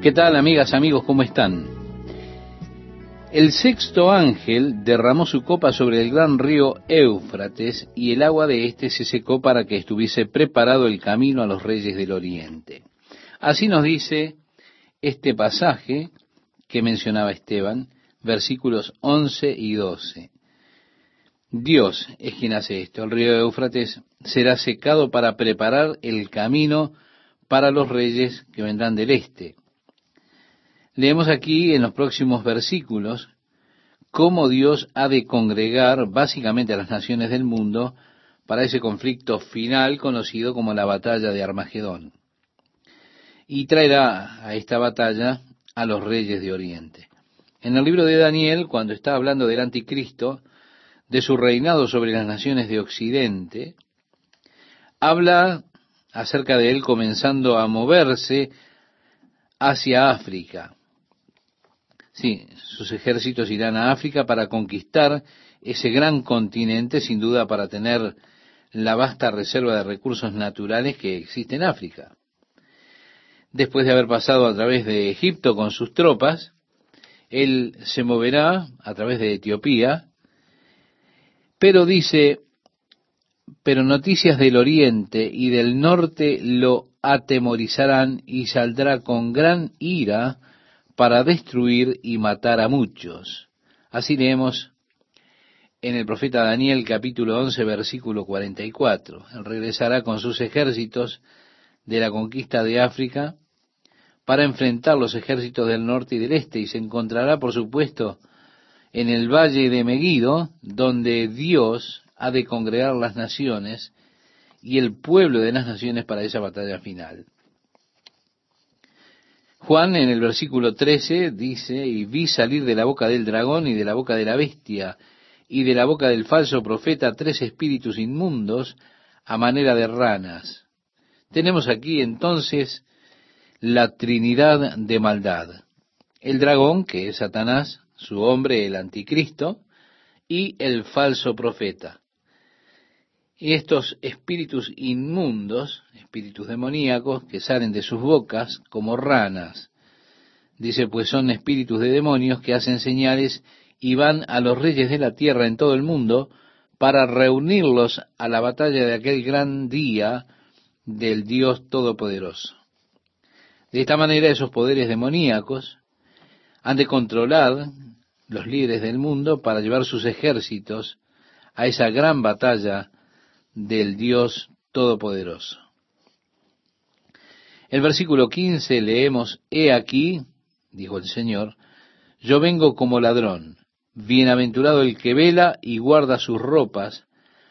¿Qué tal amigas, amigos? ¿Cómo están? El sexto ángel derramó su copa sobre el gran río Éufrates y el agua de éste se secó para que estuviese preparado el camino a los reyes del oriente. Así nos dice este pasaje que mencionaba Esteban, versículos 11 y 12. Dios es quien hace esto. El río Éufrates será secado para preparar el camino para los reyes que vendrán del este. Leemos aquí en los próximos versículos cómo Dios ha de congregar básicamente a las naciones del mundo para ese conflicto final conocido como la batalla de Armagedón. Y traerá a esta batalla a los reyes de Oriente. En el libro de Daniel, cuando está hablando del anticristo, de su reinado sobre las naciones de Occidente, habla acerca de él comenzando a moverse hacia África. Sí, sus ejércitos irán a África para conquistar ese gran continente, sin duda para tener la vasta reserva de recursos naturales que existe en África. Después de haber pasado a través de Egipto con sus tropas, él se moverá a través de Etiopía, pero dice, pero noticias del oriente y del norte lo atemorizarán y saldrá con gran ira para destruir y matar a muchos. Así leemos en el profeta Daniel capítulo 11 versículo 44. Él regresará con sus ejércitos de la conquista de África para enfrentar los ejércitos del norte y del este y se encontrará, por supuesto, en el valle de Meguido, donde Dios ha de congregar las naciones y el pueblo de las naciones para esa batalla final. Juan en el versículo 13 dice, y vi salir de la boca del dragón y de la boca de la bestia y de la boca del falso profeta tres espíritus inmundos a manera de ranas. Tenemos aquí entonces la Trinidad de maldad. El dragón, que es Satanás, su hombre el anticristo, y el falso profeta. Y estos espíritus inmundos, espíritus demoníacos, que salen de sus bocas como ranas, dice, pues son espíritus de demonios que hacen señales y van a los reyes de la tierra en todo el mundo para reunirlos a la batalla de aquel gran día del Dios Todopoderoso. De esta manera esos poderes demoníacos han de controlar los líderes del mundo para llevar sus ejércitos a esa gran batalla del Dios Todopoderoso. El versículo 15 leemos, He aquí, dijo el Señor, yo vengo como ladrón, bienaventurado el que vela y guarda sus ropas,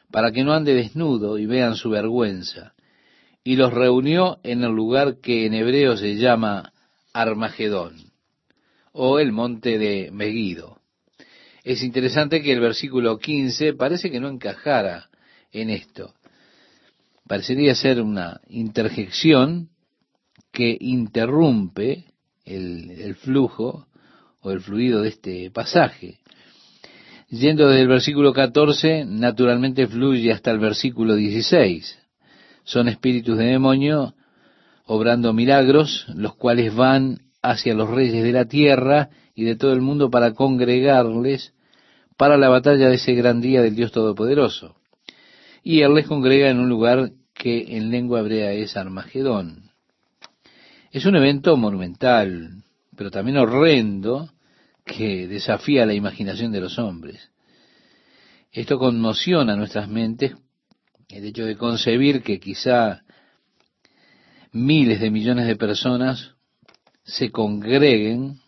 para que no ande desnudo y vean su vergüenza. Y los reunió en el lugar que en hebreo se llama Armagedón, o el monte de Megido. Es interesante que el versículo 15 parece que no encajara en esto. Parecería ser una interjección que interrumpe el, flujo o el fluido de este pasaje. Yendo desde el versículo 14, naturalmente fluye hasta el versículo 16. Son espíritus de demonio obrando milagros, los cuales van hacia los reyes de la tierra y de todo el mundo para congregarles para la batalla de ese gran día del Dios Todopoderoso y él les congrega en un lugar que en lengua hebrea es Armagedón. Es un evento monumental, pero también horrendo, que desafía la imaginación de los hombres. Esto conmociona nuestras mentes, el hecho de concebir que quizá miles de millones de personas se congreguen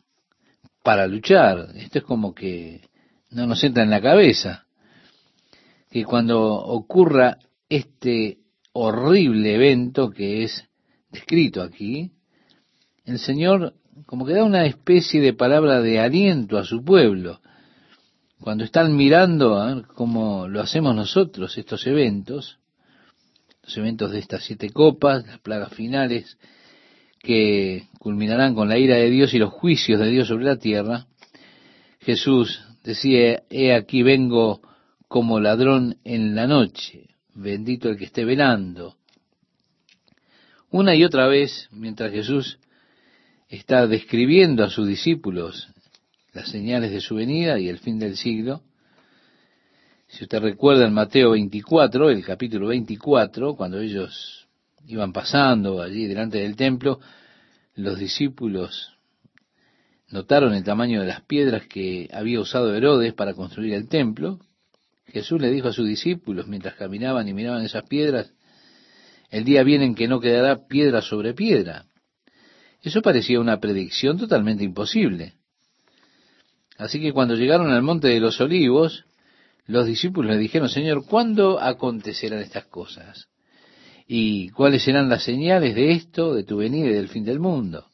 para luchar. Esto es como que no nos entra en la cabeza que cuando ocurra este horrible evento que es descrito aquí, el Señor como que da una especie de palabra de aliento a su pueblo. Cuando están mirando a cómo lo hacemos nosotros estos eventos, los eventos de estas siete copas, las plagas finales, que culminarán con la ira de Dios y los juicios de Dios sobre la tierra, Jesús decía, he aquí vengo como ladrón en la noche, bendito el que esté velando. Una y otra vez, mientras Jesús está describiendo a sus discípulos las señales de su venida y el fin del siglo. Si usted recuerda en Mateo 24, el capítulo 24, cuando ellos iban pasando allí delante del templo, los discípulos notaron el tamaño de las piedras que había usado Herodes para construir el templo. Jesús le dijo a sus discípulos mientras caminaban y miraban esas piedras, el día viene en que no quedará piedra sobre piedra. Eso parecía una predicción totalmente imposible. Así que cuando llegaron al monte de los olivos, los discípulos le dijeron, Señor, ¿cuándo acontecerán estas cosas? ¿Y cuáles serán las señales de esto, de tu venida y del fin del mundo?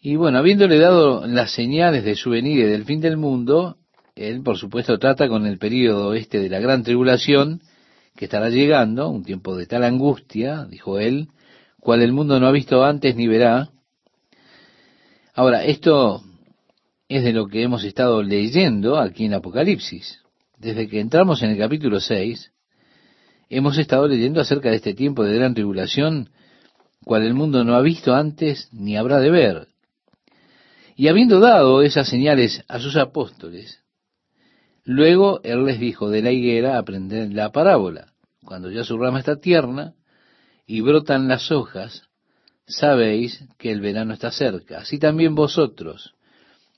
Y bueno, habiéndole dado las señales de su venida y del fin del mundo, él por supuesto trata con el período este de la gran tribulación, que estará llegando, un tiempo de tal angustia, dijo él, cual el mundo no ha visto antes ni verá. Ahora, esto es de lo que hemos estado leyendo aquí en Apocalipsis. Desde que entramos en el capítulo 6, hemos estado leyendo acerca de este tiempo de gran tribulación, cual el mundo no ha visto antes ni habrá de ver. Y habiendo dado esas señales a sus apóstoles, luego él les dijo de la higuera aprender la parábola. Cuando ya su rama está tierna, y brotan las hojas, sabéis que el verano está cerca. Así también vosotros,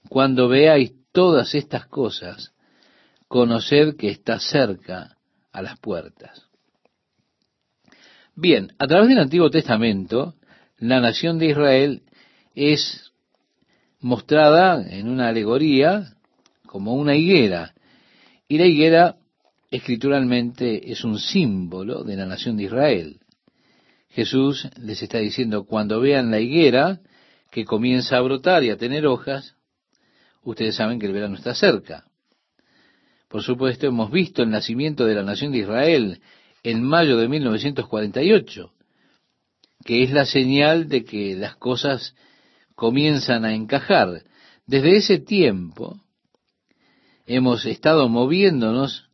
cuando veáis todas estas cosas, conoced que está cerca a las puertas. Bien, a través del Antiguo Testamento, la nación de Israel es mostrada en una alegoría como una higuera. Y la higuera escrituralmente es un símbolo de la nación de Israel. Jesús les está diciendo, cuando vean la higuera que comienza a brotar y a tener hojas, ustedes saben que el verano está cerca. Por supuesto, hemos visto el nacimiento de la nación de Israel en mayo de 1948, que es la señal de que las cosas comienzan a encajar. Desde ese tiempo hemos estado moviéndonos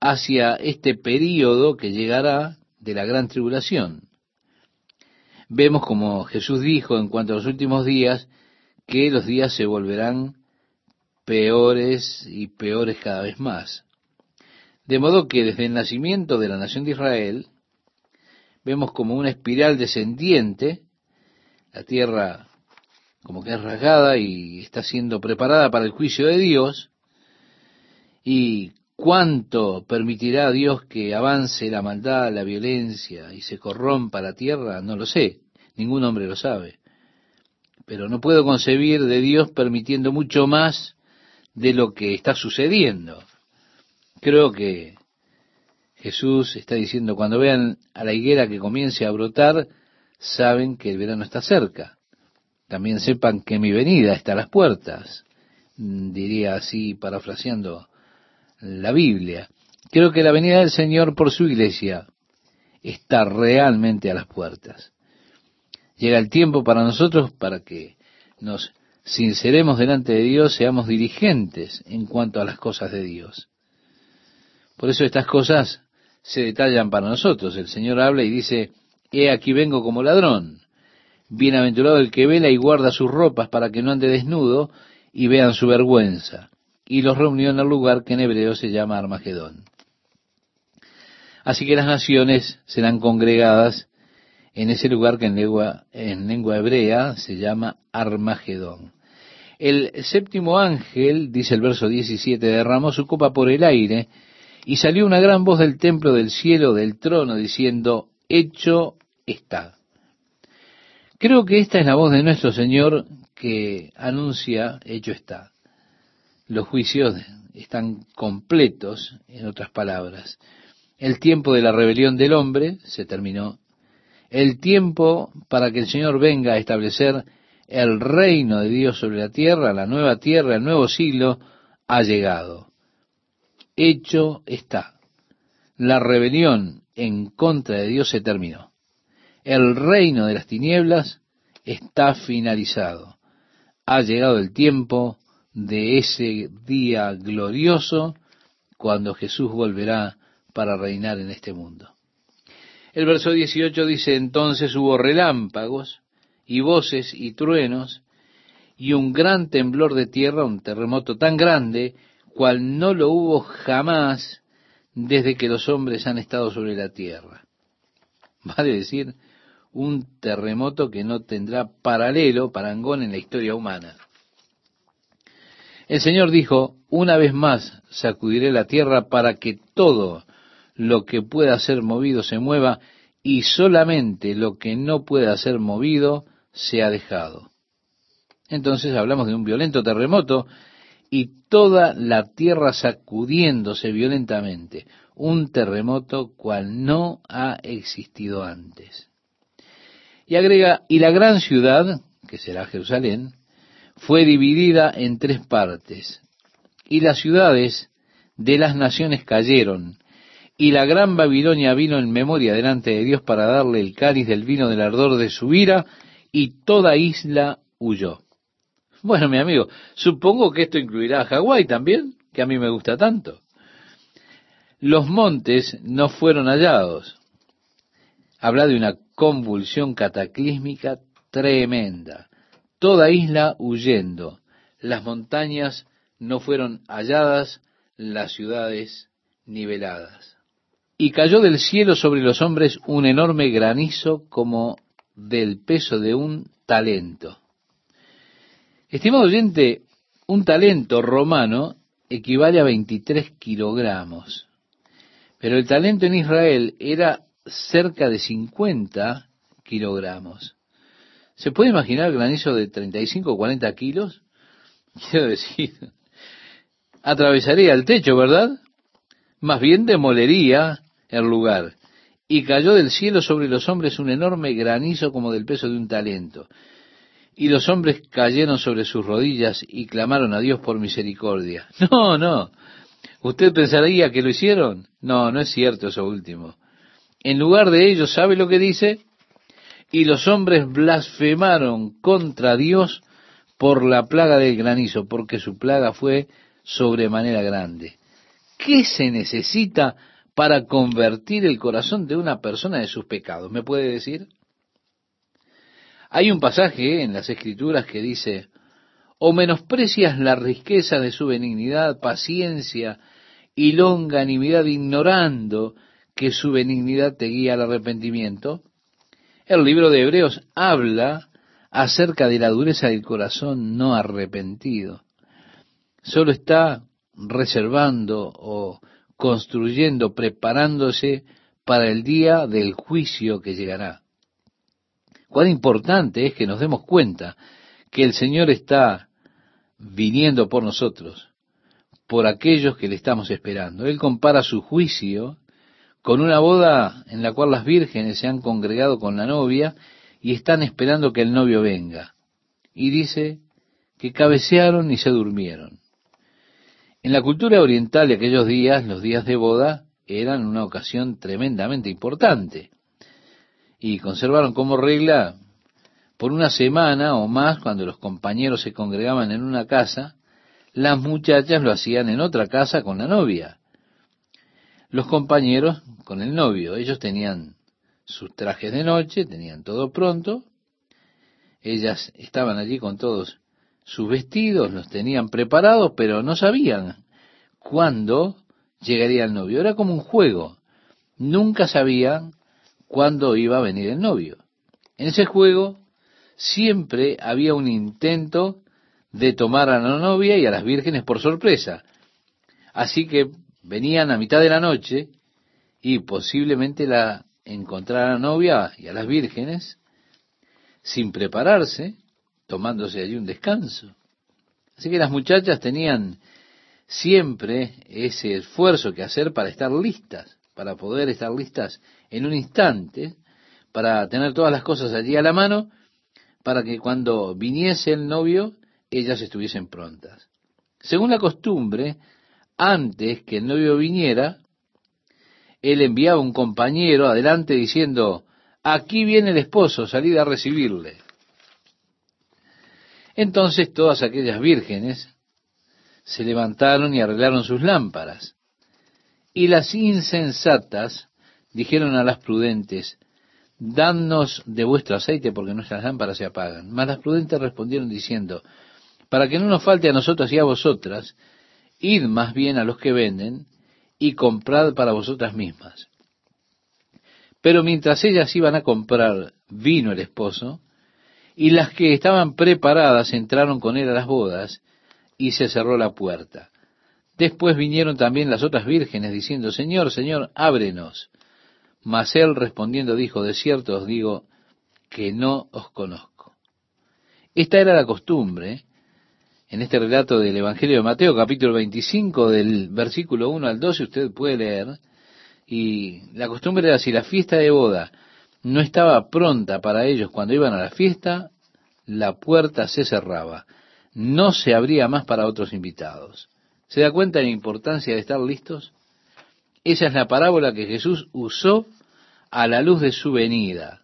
hacia este período que llegará de la gran tribulación vemos como Jesús dijo en cuanto a los últimos días, que los días se volverán peores y peores cada vez más. De modo que desde el nacimiento de la nación de Israel, vemos como una espiral descendiente, la tierra como que es rasgada y está siendo preparada para el juicio de Dios, y cuánto permitirá Dios que avance la maldad, la violencia y se corrompa la tierra, no lo sé, ningún hombre lo sabe. Pero no puedo concebir de Dios permitiendo mucho más de lo que está sucediendo. Creo que Jesús está diciendo, cuando vean a la higuera que comience a brotar, saben que el verano está cerca. También sepan que mi venida está a las puertas, diría así parafraseando la Biblia. Creo que la venida del Señor por su iglesia está realmente a las puertas. Llega el tiempo para nosotros para que nos sinceremos delante de Dios, seamos dirigentes en cuanto a las cosas de Dios. Por eso estas cosas se detallan para nosotros. El Señor habla y dice, he aquí vengo como ladrón. Bienaventurado el que vela y guarda sus ropas para que no ande desnudo y vean su vergüenza y los reunió en el lugar que en hebreo se llama Armagedón. Así que las naciones serán congregadas en ese lugar que en lengua, en lengua hebrea se llama Armagedón. El séptimo ángel, dice el verso 17, derramó su copa por el aire y salió una gran voz del templo del cielo, del trono, diciendo, hecho está. Creo que esta es la voz de nuestro Señor que anuncia, hecho está los juicios están completos, en otras palabras. El tiempo de la rebelión del hombre se terminó. El tiempo para que el Señor venga a establecer el reino de Dios sobre la tierra, la nueva tierra, el nuevo siglo, ha llegado. Hecho está. La rebelión en contra de Dios se terminó. El reino de las tinieblas está finalizado. Ha llegado el tiempo de ese día glorioso cuando Jesús volverá para reinar en este mundo. El verso 18 dice, entonces hubo relámpagos y voces y truenos, y un gran temblor de tierra, un terremoto tan grande, cual no lo hubo jamás desde que los hombres han estado sobre la tierra. Vale decir, un terremoto que no tendrá paralelo, parangón en la historia humana. El Señor dijo, una vez más sacudiré la tierra para que todo lo que pueda ser movido se mueva y solamente lo que no pueda ser movido se ha dejado. Entonces hablamos de un violento terremoto y toda la tierra sacudiéndose violentamente, un terremoto cual no ha existido antes. Y agrega, y la gran ciudad, que será Jerusalén, fue dividida en tres partes, y las ciudades de las naciones cayeron, y la gran Babilonia vino en memoria delante de Dios para darle el cáliz del vino del ardor de su ira, y toda isla huyó. Bueno, mi amigo, supongo que esto incluirá a Hawái también, que a mí me gusta tanto. Los montes no fueron hallados. Habla de una convulsión cataclísmica tremenda. Toda isla huyendo. Las montañas no fueron halladas, las ciudades niveladas. Y cayó del cielo sobre los hombres un enorme granizo como del peso de un talento. Estimado oyente, un talento romano equivale a 23 kilogramos, pero el talento en Israel era cerca de 50 kilogramos. ¿Se puede imaginar granizo de 35 o 40 kilos? Quiero decir, atravesaría el techo, ¿verdad? Más bien demolería el lugar. Y cayó del cielo sobre los hombres un enorme granizo como del peso de un talento. Y los hombres cayeron sobre sus rodillas y clamaron a Dios por misericordia. No, no. ¿Usted pensaría que lo hicieron? No, no es cierto eso último. En lugar de ello, ¿sabe lo que dice? Y los hombres blasfemaron contra Dios por la plaga del granizo, porque su plaga fue sobremanera grande. ¿Qué se necesita para convertir el corazón de una persona de sus pecados? ¿Me puede decir? Hay un pasaje en las Escrituras que dice, o menosprecias la riqueza de su benignidad, paciencia y longanimidad, ignorando que su benignidad te guía al arrepentimiento. El libro de Hebreos habla acerca de la dureza del corazón no arrepentido. Solo está reservando o construyendo, preparándose para el día del juicio que llegará. Cuán importante es que nos demos cuenta que el Señor está viniendo por nosotros, por aquellos que le estamos esperando. Él compara su juicio con una boda en la cual las vírgenes se han congregado con la novia y están esperando que el novio venga. Y dice que cabecearon y se durmieron. En la cultura oriental de aquellos días, los días de boda eran una ocasión tremendamente importante y conservaron como regla por una semana o más, cuando los compañeros se congregaban en una casa, las muchachas lo hacían en otra casa con la novia. Los compañeros con el novio, ellos tenían sus trajes de noche, tenían todo pronto, ellas estaban allí con todos sus vestidos, los tenían preparados, pero no sabían cuándo llegaría el novio. Era como un juego. Nunca sabían cuándo iba a venir el novio. En ese juego siempre había un intento de tomar a la novia y a las vírgenes por sorpresa. Así que venían a mitad de la noche y posiblemente la encontraran a la novia y a las vírgenes sin prepararse, tomándose allí un descanso. Así que las muchachas tenían siempre ese esfuerzo que hacer para estar listas, para poder estar listas en un instante para tener todas las cosas allí a la mano, para que cuando viniese el novio, ellas estuviesen prontas. Según la costumbre, antes que el novio viniera, él enviaba un compañero adelante diciendo, aquí viene el esposo, salid a recibirle. Entonces todas aquellas vírgenes se levantaron y arreglaron sus lámparas. Y las insensatas dijeron a las prudentes, Danos de vuestro aceite porque nuestras lámparas se apagan. Mas las prudentes respondieron diciendo, para que no nos falte a nosotras y a vosotras, id más bien a los que venden y comprad para vosotras mismas. Pero mientras ellas iban a comprar, vino el esposo, y las que estaban preparadas entraron con él a las bodas, y se cerró la puerta. Después vinieron también las otras vírgenes, diciendo, Señor, Señor, ábrenos. Mas él respondiendo dijo, de cierto os digo que no os conozco. Esta era la costumbre en este relato del Evangelio de Mateo, capítulo 25, del versículo 1 al 12, usted puede leer, y la costumbre era si la fiesta de boda no estaba pronta para ellos cuando iban a la fiesta, la puerta se cerraba, no se abría más para otros invitados. ¿Se da cuenta de la importancia de estar listos? Esa es la parábola que Jesús usó a la luz de su venida.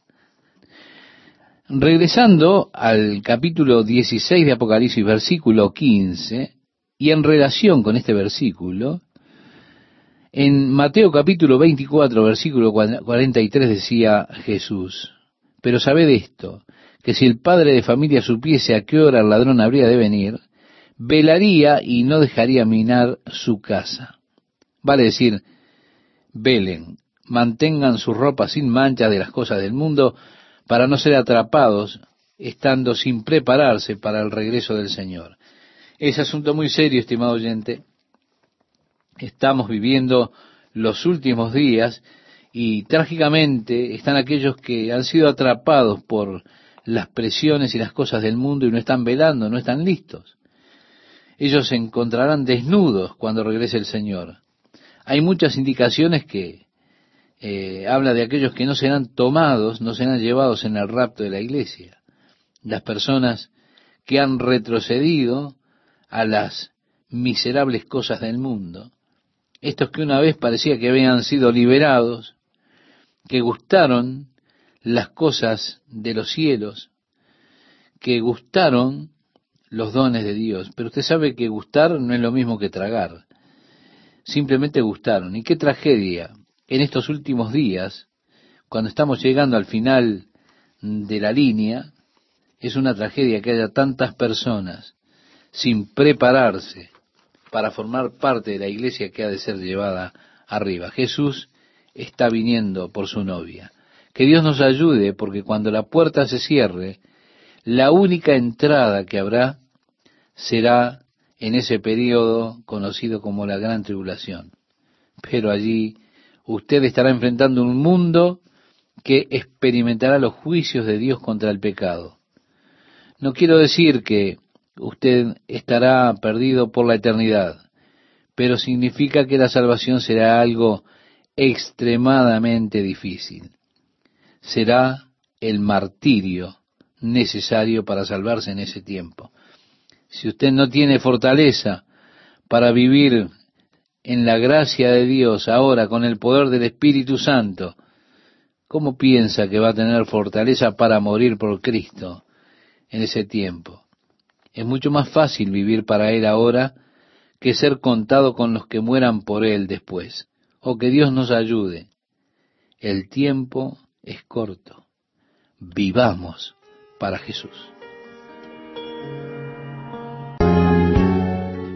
Regresando al capítulo 16 de Apocalipsis, versículo 15, y en relación con este versículo, en Mateo capítulo 24, versículo 43 decía Jesús, pero sabed esto, que si el padre de familia supiese a qué hora el ladrón habría de venir, velaría y no dejaría minar su casa. Vale decir, velen, mantengan su ropa sin mancha de las cosas del mundo, para no ser atrapados estando sin prepararse para el regreso del Señor. Es asunto muy serio, estimado oyente. Estamos viviendo los últimos días y trágicamente están aquellos que han sido atrapados por las presiones y las cosas del mundo y no están velando, no están listos. Ellos se encontrarán desnudos cuando regrese el Señor. Hay muchas indicaciones que eh, habla de aquellos que no serán tomados, no serán llevados en el rapto de la iglesia. Las personas que han retrocedido a las miserables cosas del mundo. Estos que una vez parecía que habían sido liberados, que gustaron las cosas de los cielos, que gustaron los dones de Dios. Pero usted sabe que gustar no es lo mismo que tragar. Simplemente gustaron. Y qué tragedia en estos últimos días, cuando estamos llegando al final de la línea, es una tragedia que haya tantas personas sin prepararse para formar parte de la iglesia que ha de ser llevada arriba. Jesús está viniendo por su novia. Que Dios nos ayude porque cuando la puerta se cierre, la única entrada que habrá será en ese periodo conocido como la gran tribulación. Pero allí usted estará enfrentando un mundo que experimentará los juicios de Dios contra el pecado. No quiero decir que usted estará perdido por la eternidad, pero significa que la salvación será algo extremadamente difícil. Será el martirio necesario para salvarse en ese tiempo. Si usted no tiene fortaleza para vivir en la gracia de Dios ahora con el poder del Espíritu Santo, ¿cómo piensa que va a tener fortaleza para morir por Cristo en ese tiempo? Es mucho más fácil vivir para Él ahora que ser contado con los que mueran por Él después. O que Dios nos ayude. El tiempo es corto. Vivamos para Jesús.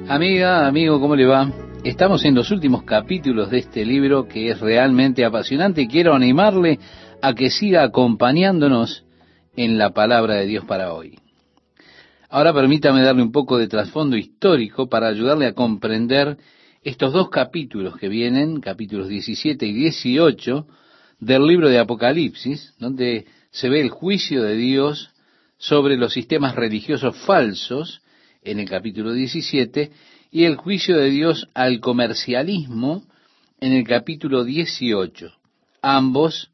Amiga, amigo, ¿cómo le va? Estamos en los últimos capítulos de este libro que es realmente apasionante y quiero animarle a que siga acompañándonos en la palabra de Dios para hoy. Ahora permítame darle un poco de trasfondo histórico para ayudarle a comprender estos dos capítulos que vienen, capítulos 17 y 18 del libro de Apocalipsis, donde se ve el juicio de Dios sobre los sistemas religiosos falsos en el capítulo 17 y el juicio de Dios al comercialismo en el capítulo 18, ambos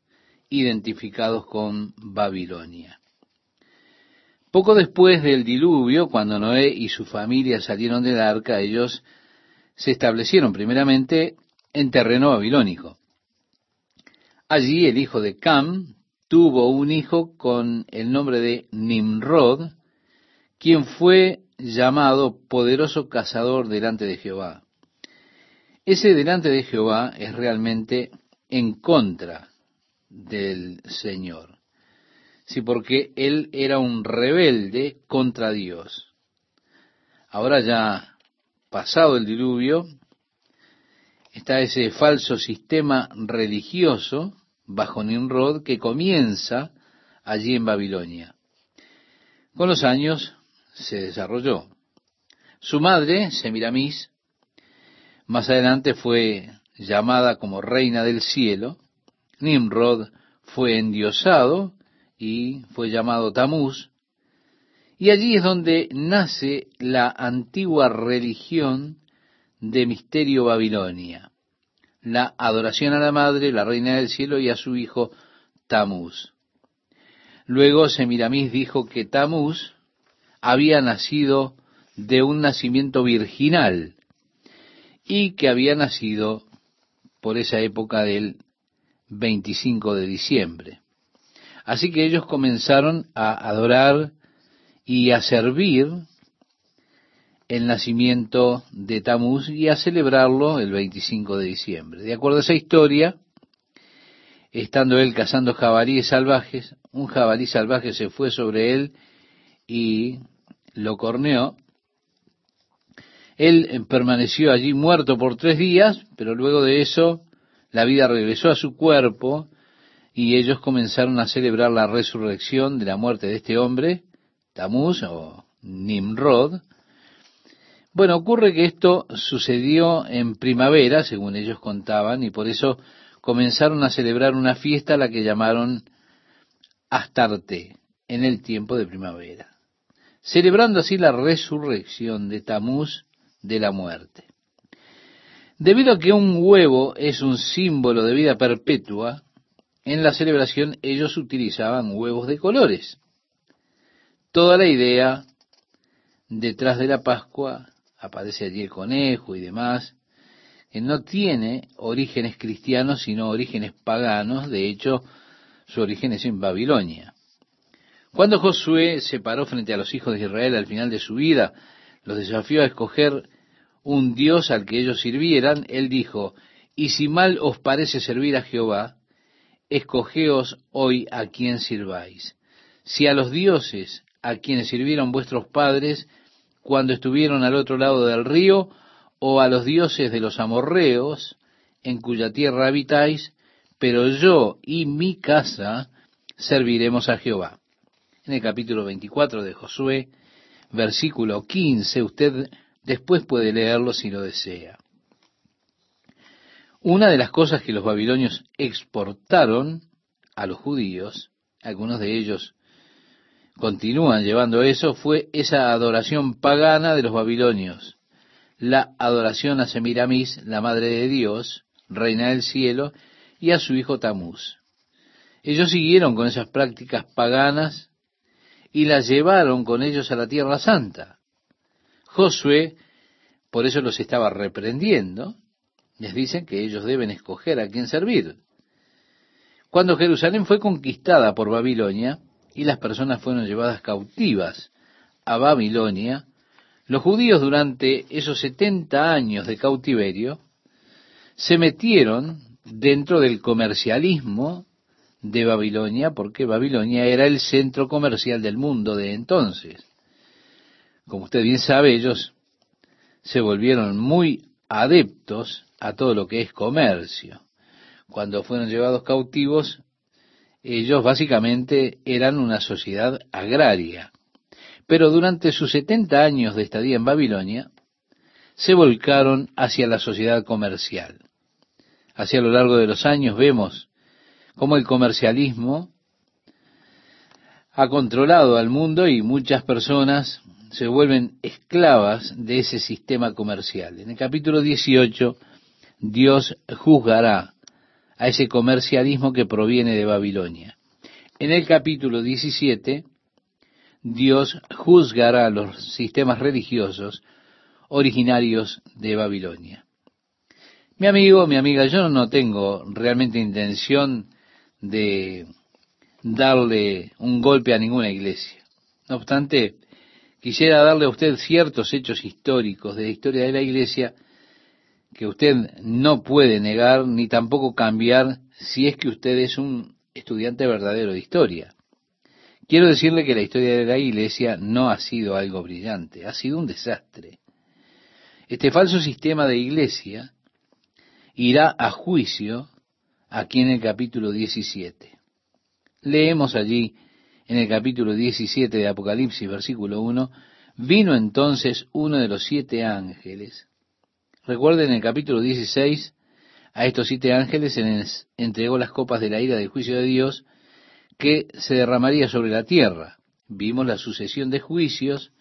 identificados con Babilonia. Poco después del diluvio, cuando Noé y su familia salieron del arca, ellos se establecieron primeramente en terreno babilónico. Allí el hijo de Cam tuvo un hijo con el nombre de Nimrod, quien fue llamado poderoso cazador delante de Jehová. Ese delante de Jehová es realmente en contra del Señor. Sí, porque él era un rebelde contra Dios. Ahora ya pasado el diluvio, está ese falso sistema religioso bajo Nimrod que comienza allí en Babilonia. Con los años se desarrolló. Su madre, Semiramis, más adelante fue llamada como reina del cielo. Nimrod fue endiosado y fue llamado Tamuz. Y allí es donde nace la antigua religión de misterio Babilonia, la adoración a la madre, la reina del cielo y a su hijo Tamuz. Luego Semiramis dijo que Tamuz había nacido de un nacimiento virginal y que había nacido por esa época del 25 de diciembre. Así que ellos comenzaron a adorar y a servir el nacimiento de Tamuz y a celebrarlo el 25 de diciembre. De acuerdo a esa historia, estando él cazando jabalíes salvajes, un jabalí salvaje se fue sobre él y lo corneó. Él permaneció allí muerto por tres días, pero luego de eso la vida regresó a su cuerpo y ellos comenzaron a celebrar la resurrección de la muerte de este hombre, Tamuz o Nimrod, bueno, ocurre que esto sucedió en primavera, según ellos contaban, y por eso comenzaron a celebrar una fiesta a la que llamaron Astarte, en el tiempo de primavera, celebrando así la resurrección de Tamuz de la muerte. Debido a que un huevo es un símbolo de vida perpetua, en la celebración ellos utilizaban huevos de colores. Toda la idea detrás de la Pascua aparece allí el conejo y demás, que no tiene orígenes cristianos, sino orígenes paganos, de hecho, su origen es en Babilonia. Cuando Josué se paró frente a los hijos de Israel al final de su vida, los desafió a escoger un Dios al que ellos sirvieran, él dijo, y si mal os parece servir a Jehová, escogeos hoy a quien sirváis. Si a los dioses a quienes sirvieron vuestros padres cuando estuvieron al otro lado del río, o a los dioses de los amorreos, en cuya tierra habitáis, pero yo y mi casa serviremos a Jehová. En el capítulo 24 de Josué, versículo 15, usted después puede leerlo si lo desea. Una de las cosas que los babilonios exportaron a los judíos, algunos de ellos continúan llevando eso, fue esa adoración pagana de los babilonios, la adoración a Semiramis, la madre de Dios, reina del cielo, y a su hijo Tamuz. Ellos siguieron con esas prácticas paganas y las llevaron con ellos a la tierra santa. Josué, por eso los estaba reprendiendo, les dicen que ellos deben escoger a quién servir. Cuando Jerusalén fue conquistada por Babilonia, y las personas fueron llevadas cautivas a Babilonia, los judíos durante esos setenta años de cautiverio se metieron dentro del comercialismo de Babilonia, porque Babilonia era el centro comercial del mundo de entonces. Como usted bien sabe, ellos se volvieron muy adeptos a todo lo que es comercio. Cuando fueron llevados cautivos, ellos básicamente eran una sociedad agraria. Pero durante sus 70 años de estadía en Babilonia, se volcaron hacia la sociedad comercial. Hacia lo largo de los años vemos cómo el comercialismo ha controlado al mundo y muchas personas se vuelven esclavas de ese sistema comercial. En el capítulo 18, Dios juzgará a ese comercialismo que proviene de Babilonia. En el capítulo 17, Dios juzgará los sistemas religiosos originarios de Babilonia. Mi amigo, mi amiga, yo no tengo realmente intención de darle un golpe a ninguna iglesia. No obstante, quisiera darle a usted ciertos hechos históricos de la historia de la iglesia que usted no puede negar ni tampoco cambiar si es que usted es un estudiante verdadero de historia. Quiero decirle que la historia de la iglesia no ha sido algo brillante, ha sido un desastre. Este falso sistema de iglesia irá a juicio aquí en el capítulo 17. Leemos allí en el capítulo 17 de Apocalipsis, versículo 1, vino entonces uno de los siete ángeles. Recuerden en el capítulo 16, a estos siete ángeles se les entregó las copas de la ira del juicio de Dios que se derramaría sobre la tierra. Vimos la sucesión de juicios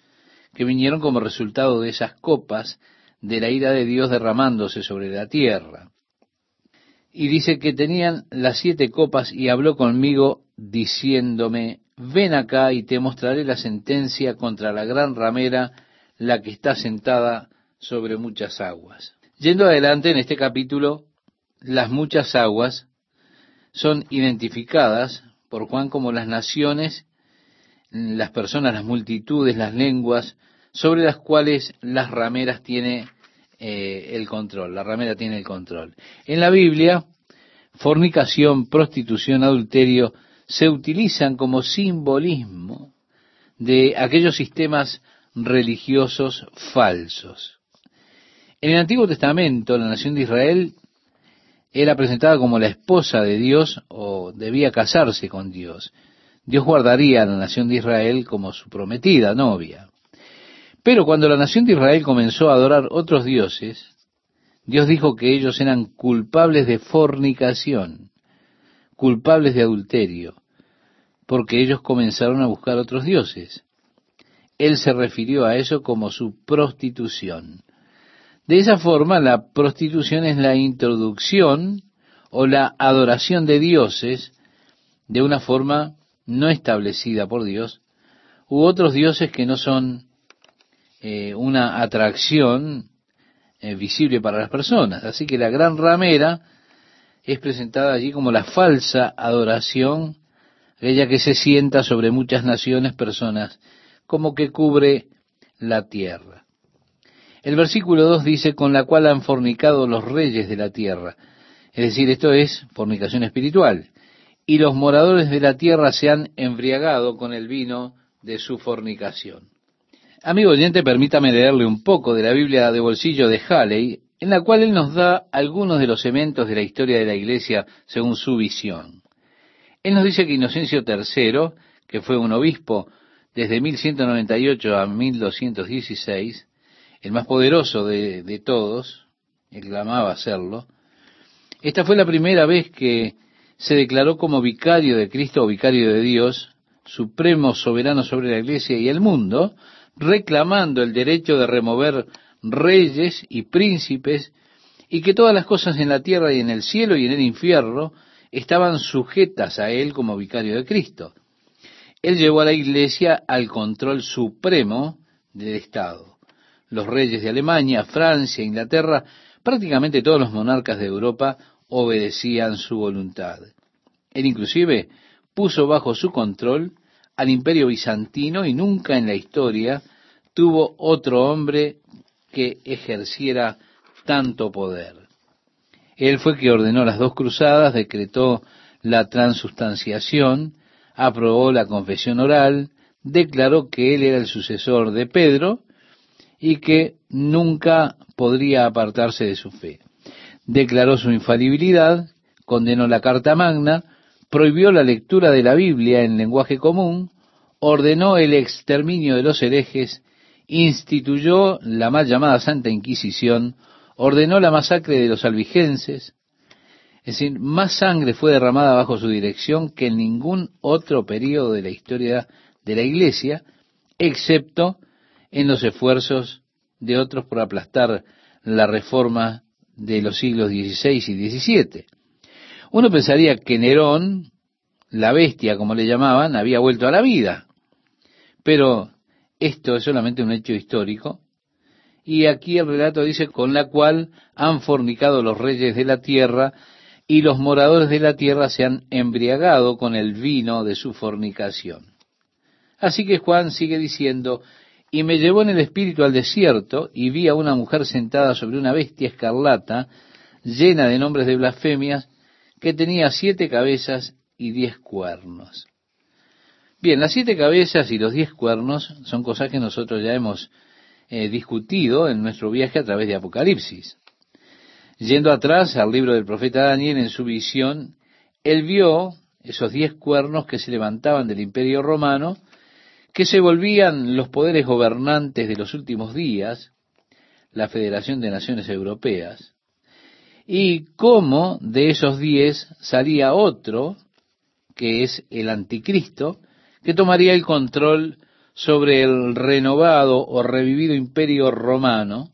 que vinieron como resultado de esas copas de la ira de Dios derramándose sobre la tierra. Y dice que tenían las siete copas y habló conmigo diciéndome, ven acá y te mostraré la sentencia contra la gran ramera, la que está sentada sobre muchas aguas. Yendo adelante en este capítulo, las muchas aguas son identificadas por Juan como las naciones, las personas, las multitudes, las lenguas, sobre las cuales las rameras tiene eh, el control, la ramera tiene el control. En la Biblia, fornicación, prostitución, adulterio, se utilizan como simbolismo de aquellos sistemas religiosos falsos. En el Antiguo Testamento, la nación de Israel era presentada como la esposa de Dios o debía casarse con Dios. Dios guardaría a la nación de Israel como su prometida novia. Pero cuando la nación de Israel comenzó a adorar otros dioses, Dios dijo que ellos eran culpables de fornicación, culpables de adulterio, porque ellos comenzaron a buscar otros dioses. Él se refirió a eso como su prostitución. De esa forma, la prostitución es la introducción o la adoración de dioses de una forma no establecida por Dios, u otros dioses que no son eh, una atracción eh, visible para las personas. Así que la gran ramera es presentada allí como la falsa adoración, ella que se sienta sobre muchas naciones, personas, como que cubre la tierra. El versículo 2 dice, con la cual han fornicado los reyes de la tierra. Es decir, esto es fornicación espiritual. Y los moradores de la tierra se han embriagado con el vino de su fornicación. Amigo oyente, permítame leerle un poco de la Biblia de bolsillo de Halley, en la cual él nos da algunos de los elementos de la historia de la iglesia según su visión. Él nos dice que Inocencio III, que fue un obispo desde 1198 a 1216, el más poderoso de, de todos, él clamaba serlo, esta fue la primera vez que se declaró como vicario de Cristo o vicario de Dios, supremo soberano sobre la iglesia y el mundo, reclamando el derecho de remover reyes y príncipes, y que todas las cosas en la tierra y en el cielo y en el infierno estaban sujetas a él como vicario de Cristo. Él llevó a la iglesia al control supremo del Estado. Los reyes de Alemania, Francia, Inglaterra, prácticamente todos los monarcas de Europa obedecían su voluntad. Él inclusive puso bajo su control al imperio bizantino y nunca en la historia tuvo otro hombre que ejerciera tanto poder. Él fue que ordenó las dos cruzadas, decretó la transustanciación, aprobó la confesión oral, declaró que él era el sucesor de Pedro y que nunca podría apartarse de su fe. Declaró su infalibilidad, condenó la Carta Magna, prohibió la lectura de la Biblia en lenguaje común, ordenó el exterminio de los herejes, instituyó la mal llamada Santa Inquisición, ordenó la masacre de los albigenses, es decir, más sangre fue derramada bajo su dirección que en ningún otro periodo de la historia de la Iglesia, excepto en los esfuerzos de otros por aplastar la reforma de los siglos XVI y XVII. Uno pensaría que Nerón, la bestia como le llamaban, había vuelto a la vida. Pero esto es solamente un hecho histórico. Y aquí el relato dice, con la cual han fornicado los reyes de la tierra y los moradores de la tierra se han embriagado con el vino de su fornicación. Así que Juan sigue diciendo, y me llevó en el espíritu al desierto y vi a una mujer sentada sobre una bestia escarlata, llena de nombres de blasfemias, que tenía siete cabezas y diez cuernos. Bien, las siete cabezas y los diez cuernos son cosas que nosotros ya hemos eh, discutido en nuestro viaje a través de Apocalipsis. Yendo atrás al libro del profeta Daniel en su visión, él vio esos diez cuernos que se levantaban del imperio romano, que se volvían los poderes gobernantes de los últimos días, la Federación de Naciones Europeas, y cómo de esos diez salía otro, que es el anticristo, que tomaría el control sobre el renovado o revivido imperio romano,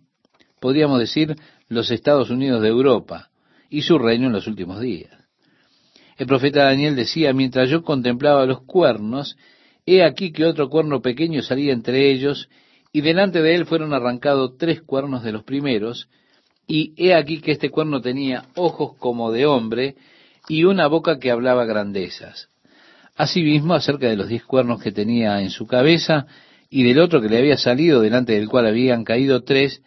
podríamos decir los Estados Unidos de Europa, y su reino en los últimos días. El profeta Daniel decía, mientras yo contemplaba los cuernos, he aquí que otro cuerno pequeño salía entre ellos, y delante de él fueron arrancados tres cuernos de los primeros, y he aquí que este cuerno tenía ojos como de hombre, y una boca que hablaba grandezas. Asimismo, acerca de los diez cuernos que tenía en su cabeza, y del otro que le había salido, delante del cual habían caído tres,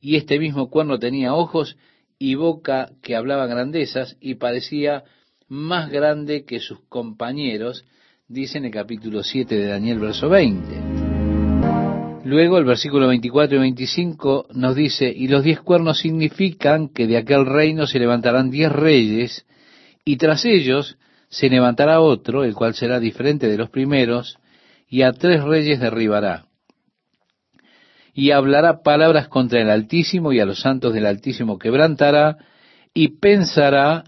y este mismo cuerno tenía ojos y boca que hablaba grandezas, y parecía más grande que sus compañeros, dice en el capítulo 7 de Daniel, verso 20. Luego el versículo 24 y 25 nos dice, y los diez cuernos significan que de aquel reino se levantarán diez reyes, y tras ellos se levantará otro, el cual será diferente de los primeros, y a tres reyes derribará. Y hablará palabras contra el Altísimo y a los santos del Altísimo quebrantará, y pensará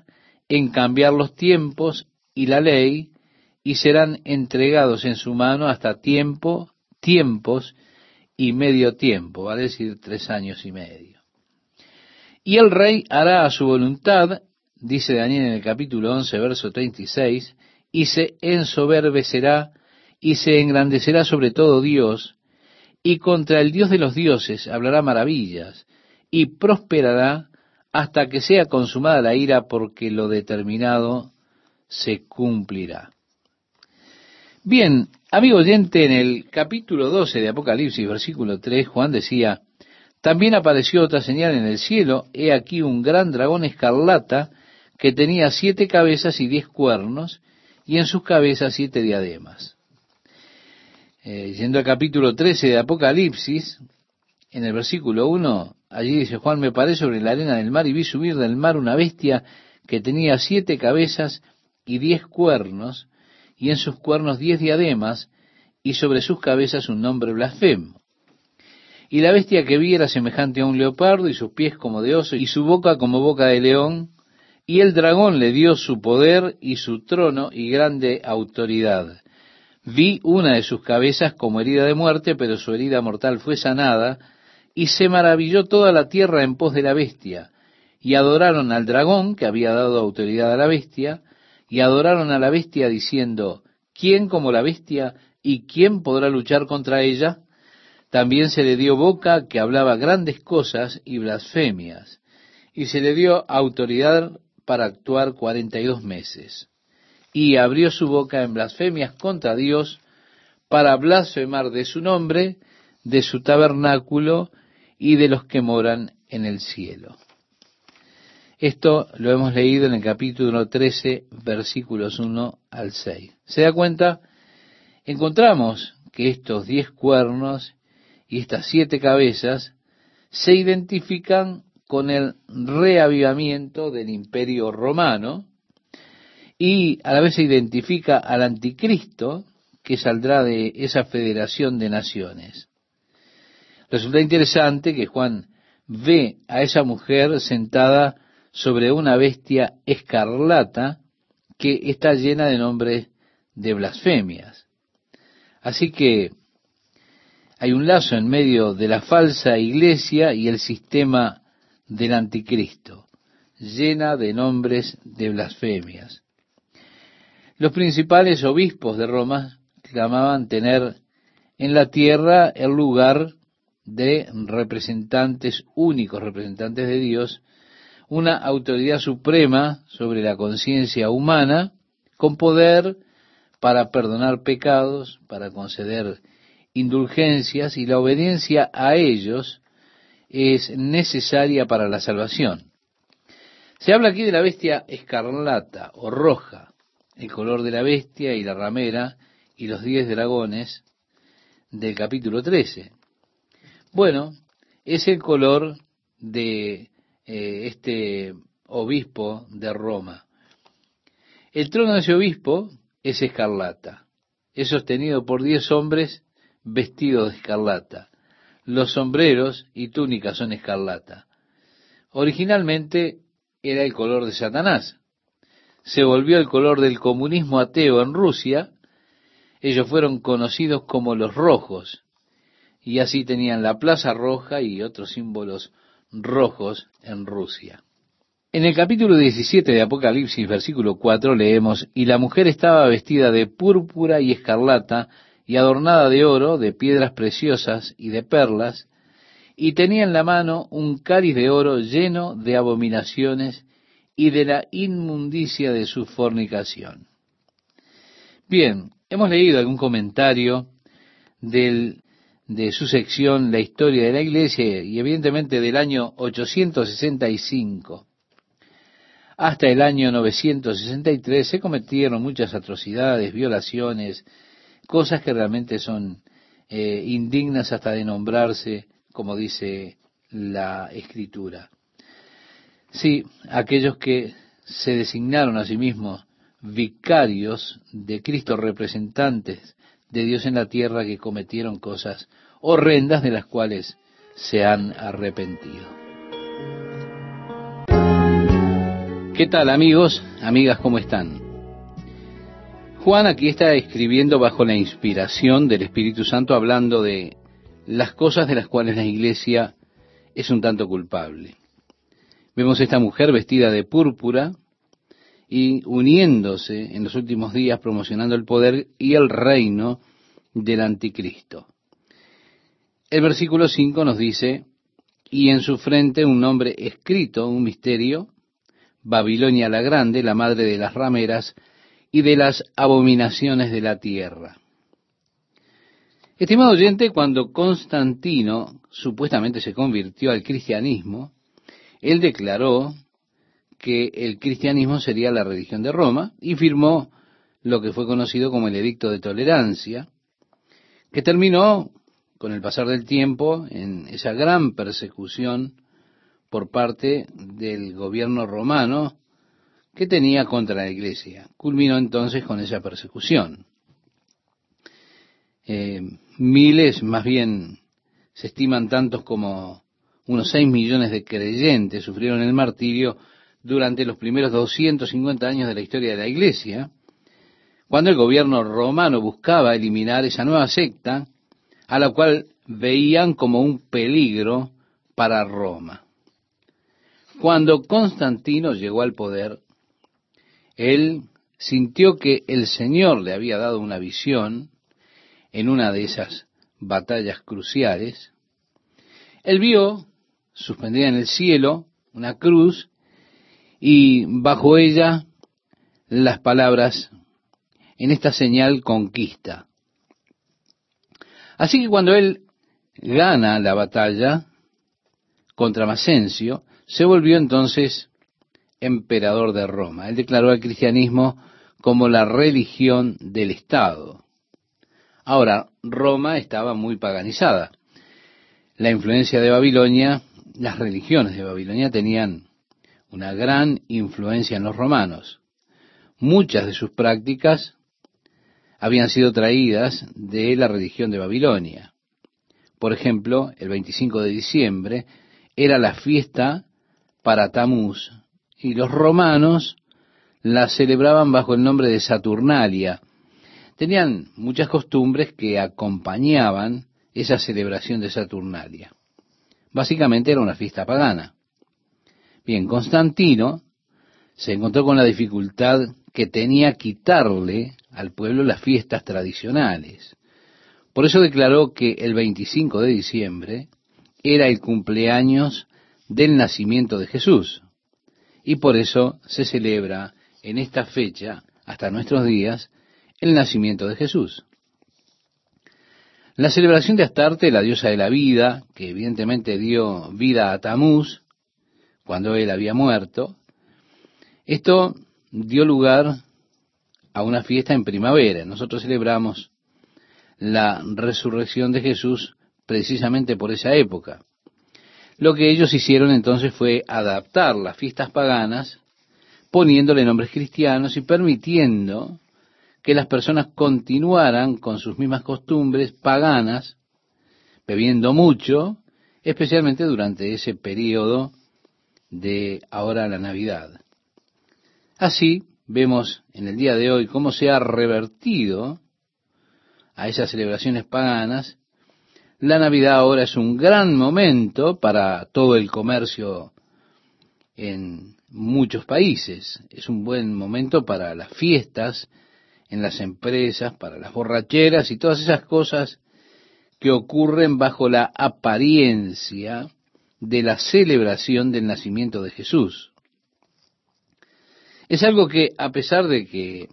en cambiar los tiempos y la ley, y serán entregados en su mano hasta tiempo, tiempos y medio tiempo, vale decir tres años y medio. Y el rey hará a su voluntad dice Daniel en el capítulo 11, verso 36, y se ensoberbecerá y se engrandecerá sobre todo Dios, y contra el Dios de los dioses hablará maravillas, y prosperará hasta que sea consumada la ira, porque lo determinado se cumplirá. Bien, amigo oyente, en el capítulo 12 de Apocalipsis, versículo 3, Juan decía, también apareció otra señal en el cielo, he aquí un gran dragón escarlata, que tenía siete cabezas y diez cuernos, y en sus cabezas siete diademas. Eh, yendo al capítulo 13 de Apocalipsis, en el versículo 1, allí dice Juan, me paré sobre la arena del mar y vi subir del mar una bestia que tenía siete cabezas y diez cuernos, y en sus cuernos diez diademas, y sobre sus cabezas un nombre blasfemo. Y la bestia que vi era semejante a un leopardo, y sus pies como de oso, y su boca como boca de león, y el dragón le dio su poder y su trono y grande autoridad. Vi una de sus cabezas como herida de muerte, pero su herida mortal fue sanada, y se maravilló toda la tierra en pos de la bestia, y adoraron al dragón, que había dado autoridad a la bestia, y adoraron a la bestia diciendo, ¿quién como la bestia y quién podrá luchar contra ella? También se le dio boca que hablaba grandes cosas y blasfemias, y se le dio autoridad para actuar cuarenta y dos meses. Y abrió su boca en blasfemias contra Dios para blasfemar de su nombre, de su tabernáculo y de los que moran en el cielo. Esto lo hemos leído en el capítulo 13, versículos 1 al 6. ¿Se da cuenta? Encontramos que estos diez cuernos y estas siete cabezas se identifican con el reavivamiento del imperio romano y a la vez se identifica al anticristo que saldrá de esa federación de naciones. Resulta interesante que Juan ve a esa mujer sentada sobre una bestia escarlata que está llena de nombres de blasfemias. Así que hay un lazo en medio de la falsa iglesia y el sistema del anticristo, llena de nombres de blasfemias. Los principales obispos de Roma clamaban tener en la tierra el lugar de representantes únicos, representantes de Dios, una autoridad suprema sobre la conciencia humana, con poder para perdonar pecados, para conceder indulgencias y la obediencia a ellos es necesaria para la salvación. Se habla aquí de la bestia escarlata o roja. el color de la bestia y la ramera y los diez dragones del capítulo 13. Bueno, es el color de eh, este obispo de Roma. El trono de ese obispo es escarlata. Es sostenido por diez hombres vestidos de escarlata. Los sombreros y túnicas son escarlata. Originalmente era el color de Satanás. Se volvió el color del comunismo ateo en Rusia. Ellos fueron conocidos como los rojos. Y así tenían la Plaza Roja y otros símbolos rojos en Rusia. En el capítulo 17 de Apocalipsis, versículo 4, leemos, Y la mujer estaba vestida de púrpura y escarlata, y adornada de oro, de piedras preciosas y de perlas, y tenía en la mano un cáliz de oro lleno de abominaciones y de la inmundicia de su fornicación. Bien, hemos leído algún comentario del, de su sección La historia de la iglesia y evidentemente del año 865 hasta el año 963 se cometieron muchas atrocidades, violaciones, cosas que realmente son eh, indignas hasta de nombrarse, como dice la escritura. Sí, aquellos que se designaron a sí mismos vicarios de Cristo, representantes de Dios en la tierra, que cometieron cosas horrendas de las cuales se han arrepentido. ¿Qué tal amigos, amigas, cómo están? Juan aquí está escribiendo bajo la inspiración del Espíritu Santo hablando de las cosas de las cuales la iglesia es un tanto culpable. Vemos esta mujer vestida de púrpura y uniéndose en los últimos días promocionando el poder y el reino del anticristo. El versículo 5 nos dice, y en su frente un nombre escrito, un misterio, Babilonia la Grande, la madre de las rameras y de las abominaciones de la tierra. Estimado oyente, cuando Constantino supuestamente se convirtió al cristianismo, él declaró que el cristianismo sería la religión de Roma y firmó lo que fue conocido como el Edicto de Tolerancia, que terminó con el pasar del tiempo en esa gran persecución por parte del gobierno romano que tenía contra la iglesia. Culminó entonces con esa persecución. Eh, miles, más bien se estiman tantos como unos seis millones de creyentes sufrieron el martirio durante los primeros 250 años de la historia de la iglesia, cuando el gobierno romano buscaba eliminar esa nueva secta a la cual veían como un peligro para Roma. Cuando Constantino llegó al poder, él sintió que el Señor le había dado una visión en una de esas batallas cruciales. Él vio, suspendida en el cielo, una cruz y bajo ella las palabras, en esta señal conquista. Así que cuando él gana la batalla contra Masencio, se volvió entonces emperador de Roma. Él declaró al cristianismo como la religión del Estado. Ahora, Roma estaba muy paganizada. La influencia de Babilonia, las religiones de Babilonia tenían una gran influencia en los romanos. Muchas de sus prácticas habían sido traídas de la religión de Babilonia. Por ejemplo, el 25 de diciembre era la fiesta para Tamuz, y los romanos la celebraban bajo el nombre de Saturnalia. Tenían muchas costumbres que acompañaban esa celebración de Saturnalia. Básicamente era una fiesta pagana. Bien, Constantino se encontró con la dificultad que tenía quitarle al pueblo las fiestas tradicionales. Por eso declaró que el 25 de diciembre era el cumpleaños del nacimiento de Jesús. Y por eso se celebra en esta fecha, hasta nuestros días, el nacimiento de Jesús. La celebración de Astarte, la diosa de la vida, que evidentemente dio vida a Tamuz cuando él había muerto, esto dio lugar a una fiesta en primavera. Nosotros celebramos la resurrección de Jesús precisamente por esa época. Lo que ellos hicieron entonces fue adaptar las fiestas paganas, poniéndole nombres cristianos y permitiendo que las personas continuaran con sus mismas costumbres paganas, bebiendo mucho, especialmente durante ese periodo de ahora la Navidad. Así vemos en el día de hoy cómo se ha revertido a esas celebraciones paganas. La Navidad ahora es un gran momento para todo el comercio en muchos países. Es un buen momento para las fiestas en las empresas, para las borracheras y todas esas cosas que ocurren bajo la apariencia de la celebración del nacimiento de Jesús. Es algo que, a pesar de que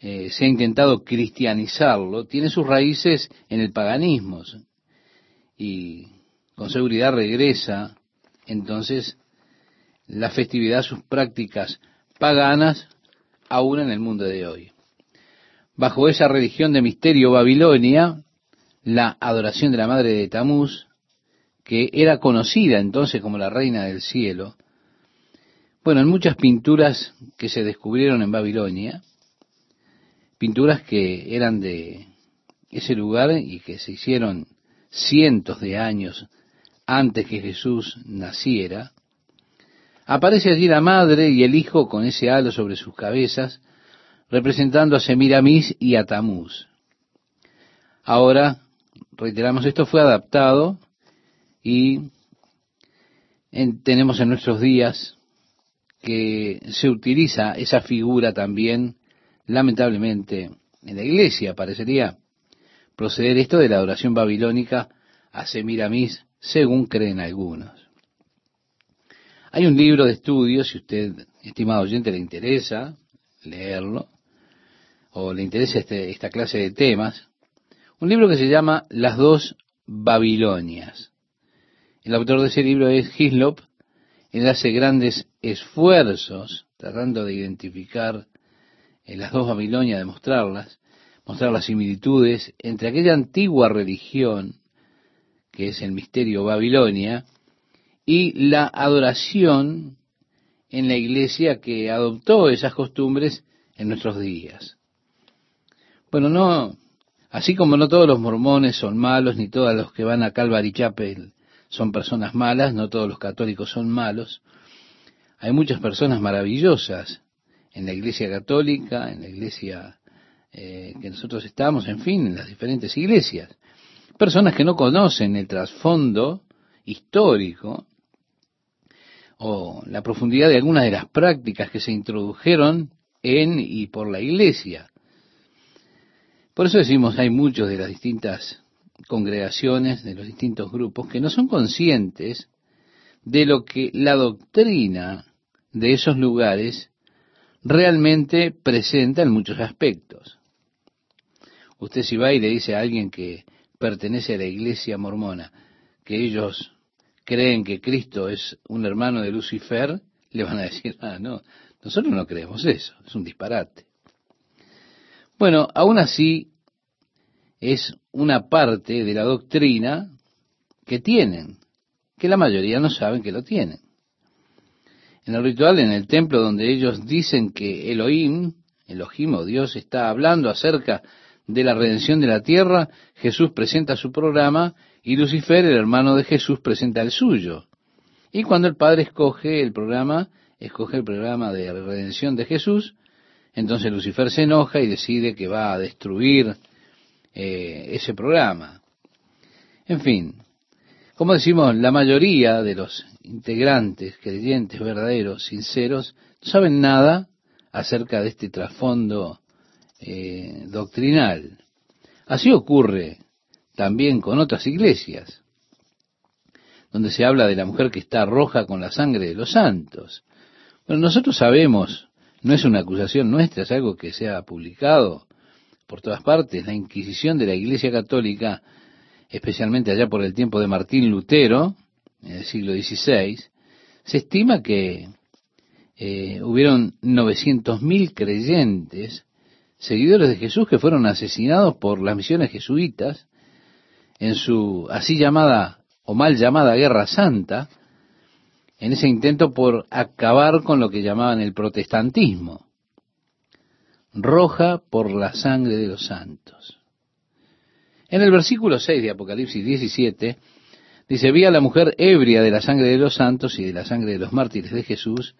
eh, se ha intentado cristianizarlo, tiene sus raíces en el paganismo y con seguridad regresa entonces la festividad, sus prácticas paganas, aún en el mundo de hoy. Bajo esa religión de misterio babilonia, la adoración de la madre de Tamuz, que era conocida entonces como la reina del cielo, bueno, en muchas pinturas que se descubrieron en Babilonia, pinturas que eran de ese lugar y que se hicieron cientos de años antes que Jesús naciera, aparece allí la madre y el hijo con ese halo sobre sus cabezas, representando a Semiramis y a Tamuz. Ahora, reiteramos, esto fue adaptado y tenemos en nuestros días que se utiliza esa figura también, lamentablemente, en la iglesia. Parecería proceder esto de la adoración babilónica a Semiramis, según creen algunos. Hay un libro de estudio, si usted, estimado oyente, le interesa leerlo, o le interesa este, esta clase de temas, un libro que se llama Las dos Babilonias. El autor de ese libro es Hislop. Él hace grandes esfuerzos tratando de identificar en eh, las dos Babilonias, de mostrarlas, mostrar las similitudes entre aquella antigua religión, que es el misterio Babilonia, y la adoración en la iglesia que adoptó esas costumbres en nuestros días. Bueno, no, así como no todos los mormones son malos, ni todos los que van a Calvary Chapel son personas malas, no todos los católicos son malos. Hay muchas personas maravillosas en la iglesia católica, en la iglesia eh, que nosotros estamos, en fin, en las diferentes iglesias. Personas que no conocen el trasfondo histórico o la profundidad de algunas de las prácticas que se introdujeron en y por la iglesia. Por eso decimos, hay muchos de las distintas congregaciones, de los distintos grupos, que no son conscientes de lo que la doctrina de esos lugares realmente presenta en muchos aspectos. Usted si va y le dice a alguien que pertenece a la iglesia mormona que ellos creen que Cristo es un hermano de Lucifer, le van a decir, ah, no, nosotros no creemos eso, es un disparate. Bueno, aún así es una parte de la doctrina que tienen, que la mayoría no saben que lo tienen. En el ritual, en el templo donde ellos dicen que Elohim, Elohim o Dios está hablando acerca de la redención de la tierra, Jesús presenta su programa y Lucifer, el hermano de Jesús, presenta el suyo. Y cuando el Padre escoge el programa, escoge el programa de redención de Jesús, entonces Lucifer se enoja y decide que va a destruir eh, ese programa. En fin, como decimos, la mayoría de los integrantes, creyentes, verdaderos, sinceros, no saben nada acerca de este trasfondo eh, doctrinal. Así ocurre también con otras iglesias, donde se habla de la mujer que está roja con la sangre de los santos. Bueno, nosotros sabemos, no es una acusación nuestra, es algo que se ha publicado por todas partes. La Inquisición de la Iglesia Católica, especialmente allá por el tiempo de Martín Lutero, en el siglo XVI, se estima que eh, hubieron 900.000 creyentes seguidores de Jesús que fueron asesinados por las misiones jesuitas en su así llamada o mal llamada Guerra Santa, en ese intento por acabar con lo que llamaban el protestantismo, roja por la sangre de los santos. En el versículo 6 de Apocalipsis 17, dice, vi a la mujer ebria de la sangre de los santos y de la sangre de los mártires de Jesús,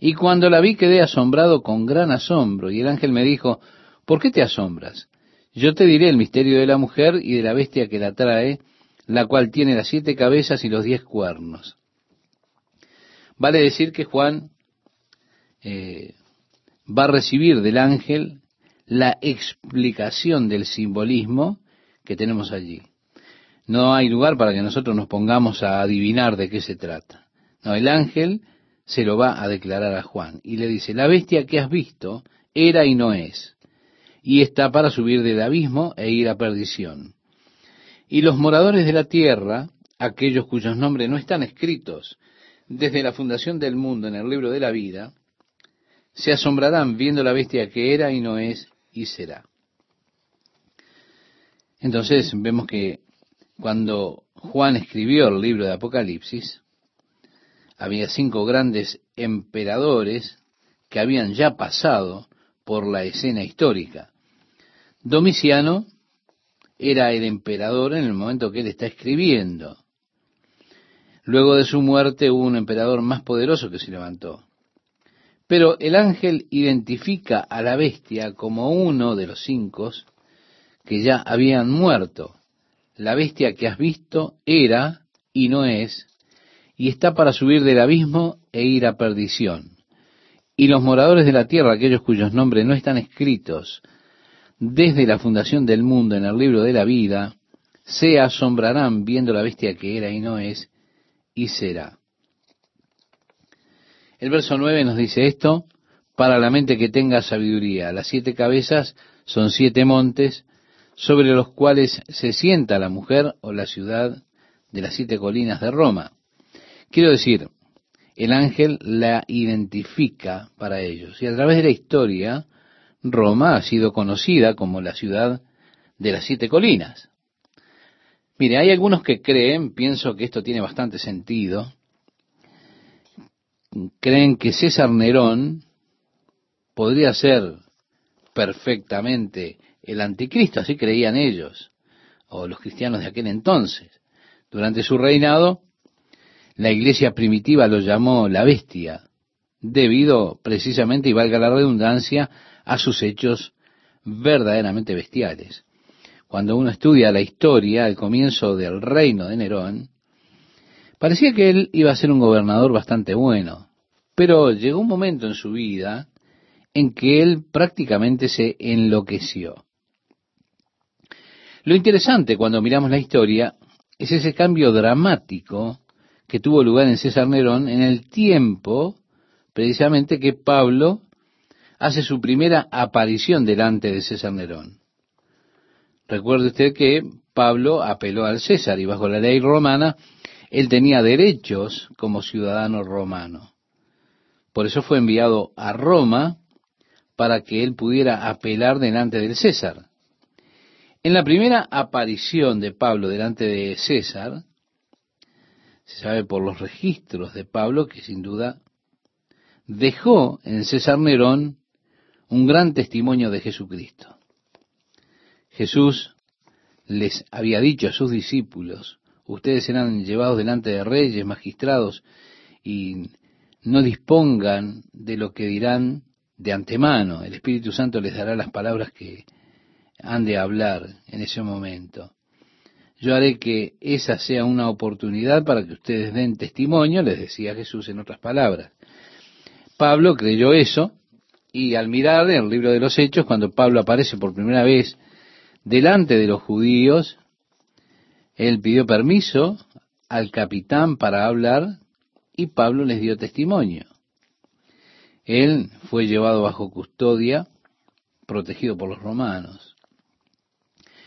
y cuando la vi quedé asombrado con gran asombro, y el ángel me dijo, ¿por qué te asombras? Yo te diré el misterio de la mujer y de la bestia que la trae, la cual tiene las siete cabezas y los diez cuernos. Vale decir que Juan eh, va a recibir del ángel la explicación del simbolismo que tenemos allí. No hay lugar para que nosotros nos pongamos a adivinar de qué se trata. No, el ángel se lo va a declarar a Juan y le dice, la bestia que has visto era y no es, y está para subir del abismo e ir a perdición. Y los moradores de la tierra, aquellos cuyos nombres no están escritos desde la fundación del mundo en el libro de la vida, se asombrarán viendo la bestia que era y no es y será. Entonces vemos que cuando Juan escribió el libro de Apocalipsis, había cinco grandes emperadores que habían ya pasado por la escena histórica. Domiciano era el emperador en el momento que él está escribiendo. Luego de su muerte hubo un emperador más poderoso que se levantó. Pero el ángel identifica a la bestia como uno de los cinco que ya habían muerto. La bestia que has visto era y no es, y está para subir del abismo e ir a perdición. Y los moradores de la tierra, aquellos cuyos nombres no están escritos desde la fundación del mundo en el libro de la vida, se asombrarán viendo la bestia que era y no es, y será. El verso 9 nos dice esto, para la mente que tenga sabiduría. Las siete cabezas son siete montes sobre los cuales se sienta la mujer o la ciudad de las siete colinas de Roma. Quiero decir, el ángel la identifica para ellos. Y a través de la historia, Roma ha sido conocida como la ciudad de las siete colinas. Mire, hay algunos que creen, pienso que esto tiene bastante sentido, creen que César Nerón podría ser perfectamente el anticristo, así creían ellos, o los cristianos de aquel entonces. Durante su reinado, la iglesia primitiva lo llamó la bestia, debido precisamente, y valga la redundancia, a sus hechos verdaderamente bestiales. Cuando uno estudia la historia, al comienzo del reino de Nerón, parecía que él iba a ser un gobernador bastante bueno, pero llegó un momento en su vida en que él prácticamente se enloqueció. Lo interesante cuando miramos la historia es ese cambio dramático que tuvo lugar en César Nerón en el tiempo precisamente que Pablo hace su primera aparición delante de César Nerón. Recuerde usted que Pablo apeló al César y bajo la ley romana él tenía derechos como ciudadano romano. Por eso fue enviado a Roma para que él pudiera apelar delante del César. En la primera aparición de Pablo delante de César, se sabe por los registros de Pablo que sin duda dejó en César Nerón un gran testimonio de Jesucristo. Jesús les había dicho a sus discípulos, ustedes serán llevados delante de reyes, magistrados, y no dispongan de lo que dirán de antemano. El Espíritu Santo les dará las palabras que han de hablar en ese momento. Yo haré que esa sea una oportunidad para que ustedes den testimonio, les decía Jesús en otras palabras. Pablo creyó eso y al mirar en el libro de los Hechos, cuando Pablo aparece por primera vez delante de los judíos, él pidió permiso al capitán para hablar y Pablo les dio testimonio. Él fue llevado bajo custodia, protegido por los romanos.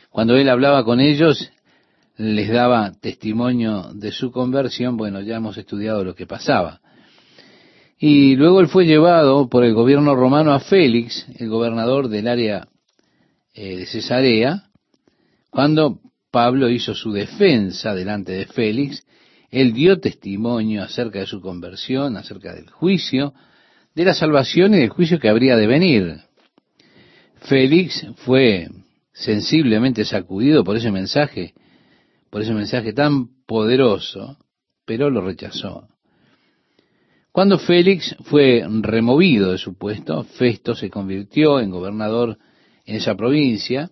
Cuando él hablaba con ellos, les daba testimonio de su conversión, bueno, ya hemos estudiado lo que pasaba. Y luego él fue llevado por el gobierno romano a Félix, el gobernador del área eh, de Cesarea, cuando Pablo hizo su defensa delante de Félix, él dio testimonio acerca de su conversión, acerca del juicio, de la salvación y del juicio que habría de venir. Félix fue sensiblemente sacudido por ese mensaje, por ese mensaje tan poderoso, pero lo rechazó. Cuando Félix fue removido de su puesto, Festo se convirtió en gobernador en esa provincia,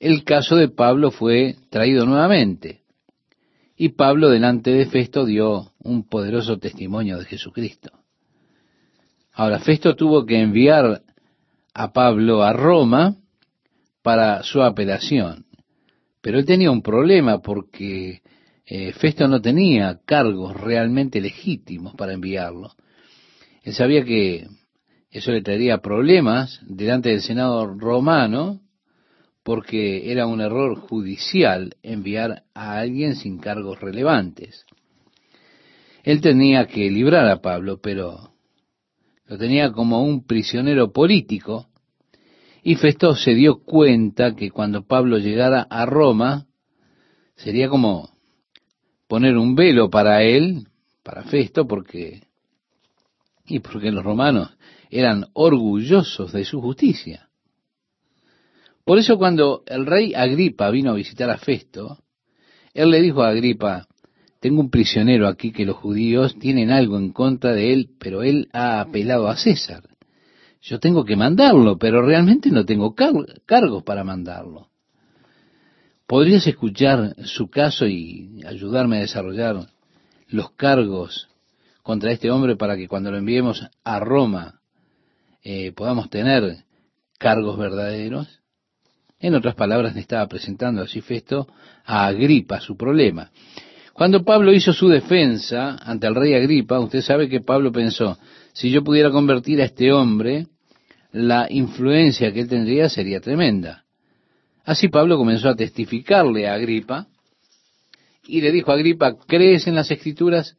el caso de Pablo fue traído nuevamente. Y Pablo delante de Festo dio un poderoso testimonio de Jesucristo. Ahora, Festo tuvo que enviar a Pablo a Roma para su apelación. Pero él tenía un problema porque eh, Festo no tenía cargos realmente legítimos para enviarlo. Él sabía que eso le traería problemas delante del Senado romano porque era un error judicial enviar a alguien sin cargos relevantes. Él tenía que librar a Pablo, pero lo tenía como un prisionero político y Festo se dio cuenta que cuando Pablo llegara a Roma, sería como poner un velo para él, para Festo, porque, y porque los romanos eran orgullosos de su justicia. Por eso cuando el rey Agripa vino a visitar a Festo, él le dijo a Agripa, tengo un prisionero aquí que los judíos tienen algo en contra de él, pero él ha apelado a César yo tengo que mandarlo, pero realmente no tengo cargos para mandarlo. ¿Podrías escuchar su caso y ayudarme a desarrollar los cargos contra este hombre para que cuando lo enviemos a Roma eh, podamos tener cargos verdaderos? En otras palabras, le estaba presentando así Festo a Agripa su problema. Cuando Pablo hizo su defensa ante el rey Agripa, usted sabe que Pablo pensó, si yo pudiera convertir a este hombre, la influencia que él tendría sería tremenda. Así Pablo comenzó a testificarle a Agripa y le dijo a Agripa, ¿crees en las escrituras?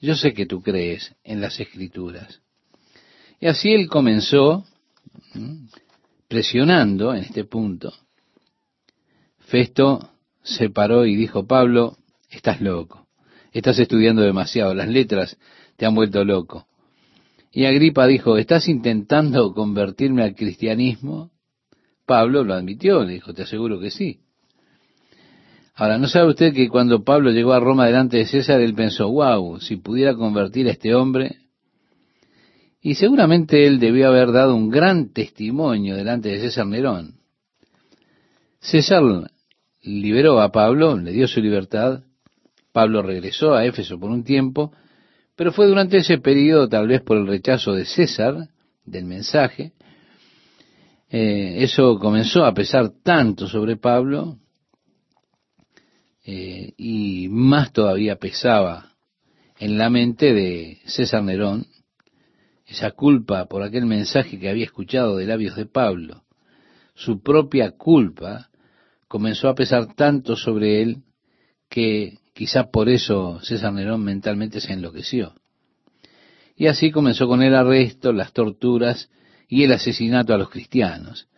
Yo sé que tú crees en las escrituras. Y así él comenzó presionando en este punto. Festo se paró y dijo, Pablo, estás loco, estás estudiando demasiado, las letras te han vuelto loco. Y Agripa dijo, ¿estás intentando convertirme al cristianismo? Pablo lo admitió, le dijo, te aseguro que sí. Ahora, ¿no sabe usted que cuando Pablo llegó a Roma delante de César, él pensó, wow, si pudiera convertir a este hombre? Y seguramente él debió haber dado un gran testimonio delante de César Nerón. César liberó a Pablo, le dio su libertad. Pablo regresó a Éfeso por un tiempo pero fue durante ese periodo, tal vez por el rechazo de César, del mensaje, eh, eso comenzó a pesar tanto sobre Pablo eh, y más todavía pesaba en la mente de César Nerón esa culpa por aquel mensaje que había escuchado de labios de Pablo. Su propia culpa comenzó a pesar tanto sobre él que Quizá por eso César Nerón mentalmente se enloqueció. Y así comenzó con el arresto, las torturas y el asesinato a los cristianos.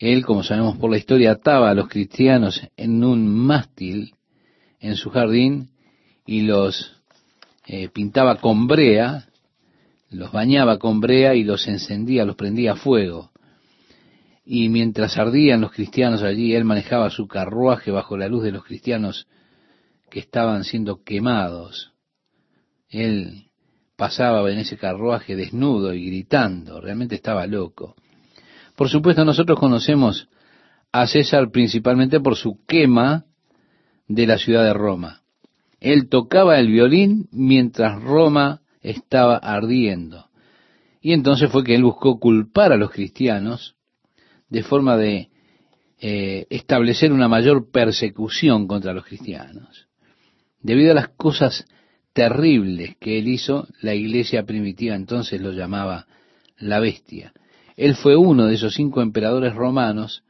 Él, como sabemos por la historia, ataba a los cristianos en un mástil en su jardín y los eh, pintaba con brea, los bañaba con brea y los encendía, los prendía a fuego. Y mientras ardían los cristianos allí, él manejaba su carruaje bajo la luz de los cristianos que estaban siendo quemados. Él pasaba en ese carruaje desnudo y gritando, realmente estaba loco. Por supuesto, nosotros conocemos a César principalmente por su quema de la ciudad de Roma. Él tocaba el violín mientras Roma estaba ardiendo. Y entonces fue que él buscó culpar a los cristianos de forma de eh, establecer una mayor persecución contra los cristianos. Debido a las cosas terribles que él hizo, la iglesia primitiva entonces lo llamaba la bestia. Él fue uno de esos cinco emperadores romanos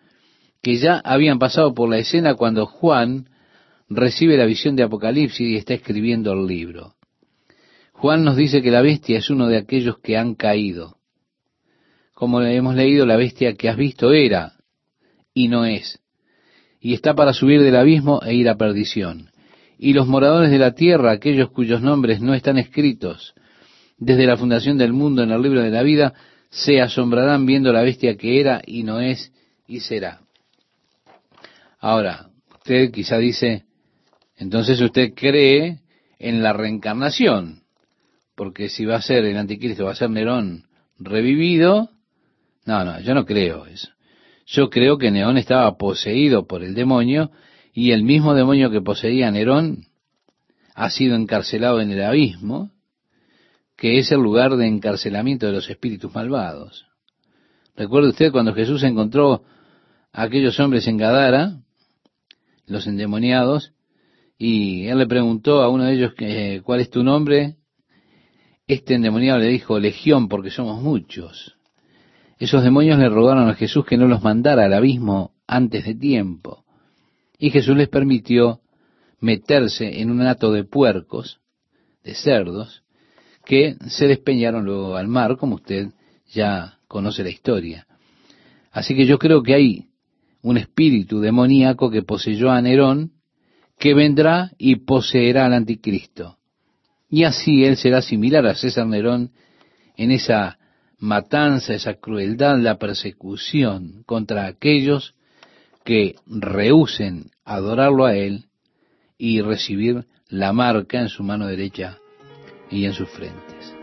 que ya habían pasado por la escena cuando Juan recibe la visión de Apocalipsis y está escribiendo el libro. Juan nos dice que la bestia es uno de aquellos que han caído. Como hemos leído, la bestia que has visto era y no es, y está para subir del abismo e ir a perdición. Y los moradores de la tierra, aquellos cuyos nombres no están escritos desde la fundación del mundo en el libro de la vida, se asombrarán viendo la bestia que era y no es y será. Ahora, usted quizá dice, entonces usted cree en la reencarnación, porque si va a ser el anticristo, va a ser Nerón revivido, no, no, yo no creo eso. Yo creo que Nerón estaba poseído por el demonio y el mismo demonio que poseía Nerón ha sido encarcelado en el abismo, que es el lugar de encarcelamiento de los espíritus malvados. Recuerde usted cuando Jesús encontró a aquellos hombres en Gadara, los endemoniados, y él le preguntó a uno de ellos, ¿cuál es tu nombre? Este endemoniado le dijo, Legión, porque somos muchos. Esos demonios le rogaron a Jesús que no los mandara al abismo antes de tiempo. Y Jesús les permitió meterse en un hato de puercos, de cerdos, que se despeñaron luego al mar, como usted ya conoce la historia. Así que yo creo que hay un espíritu demoníaco que poseyó a Nerón, que vendrá y poseerá al anticristo. Y así él será similar a César Nerón en esa matanza, esa crueldad, la persecución contra aquellos que rehúsen adorarlo a él y recibir la marca en su mano derecha y en sus frentes.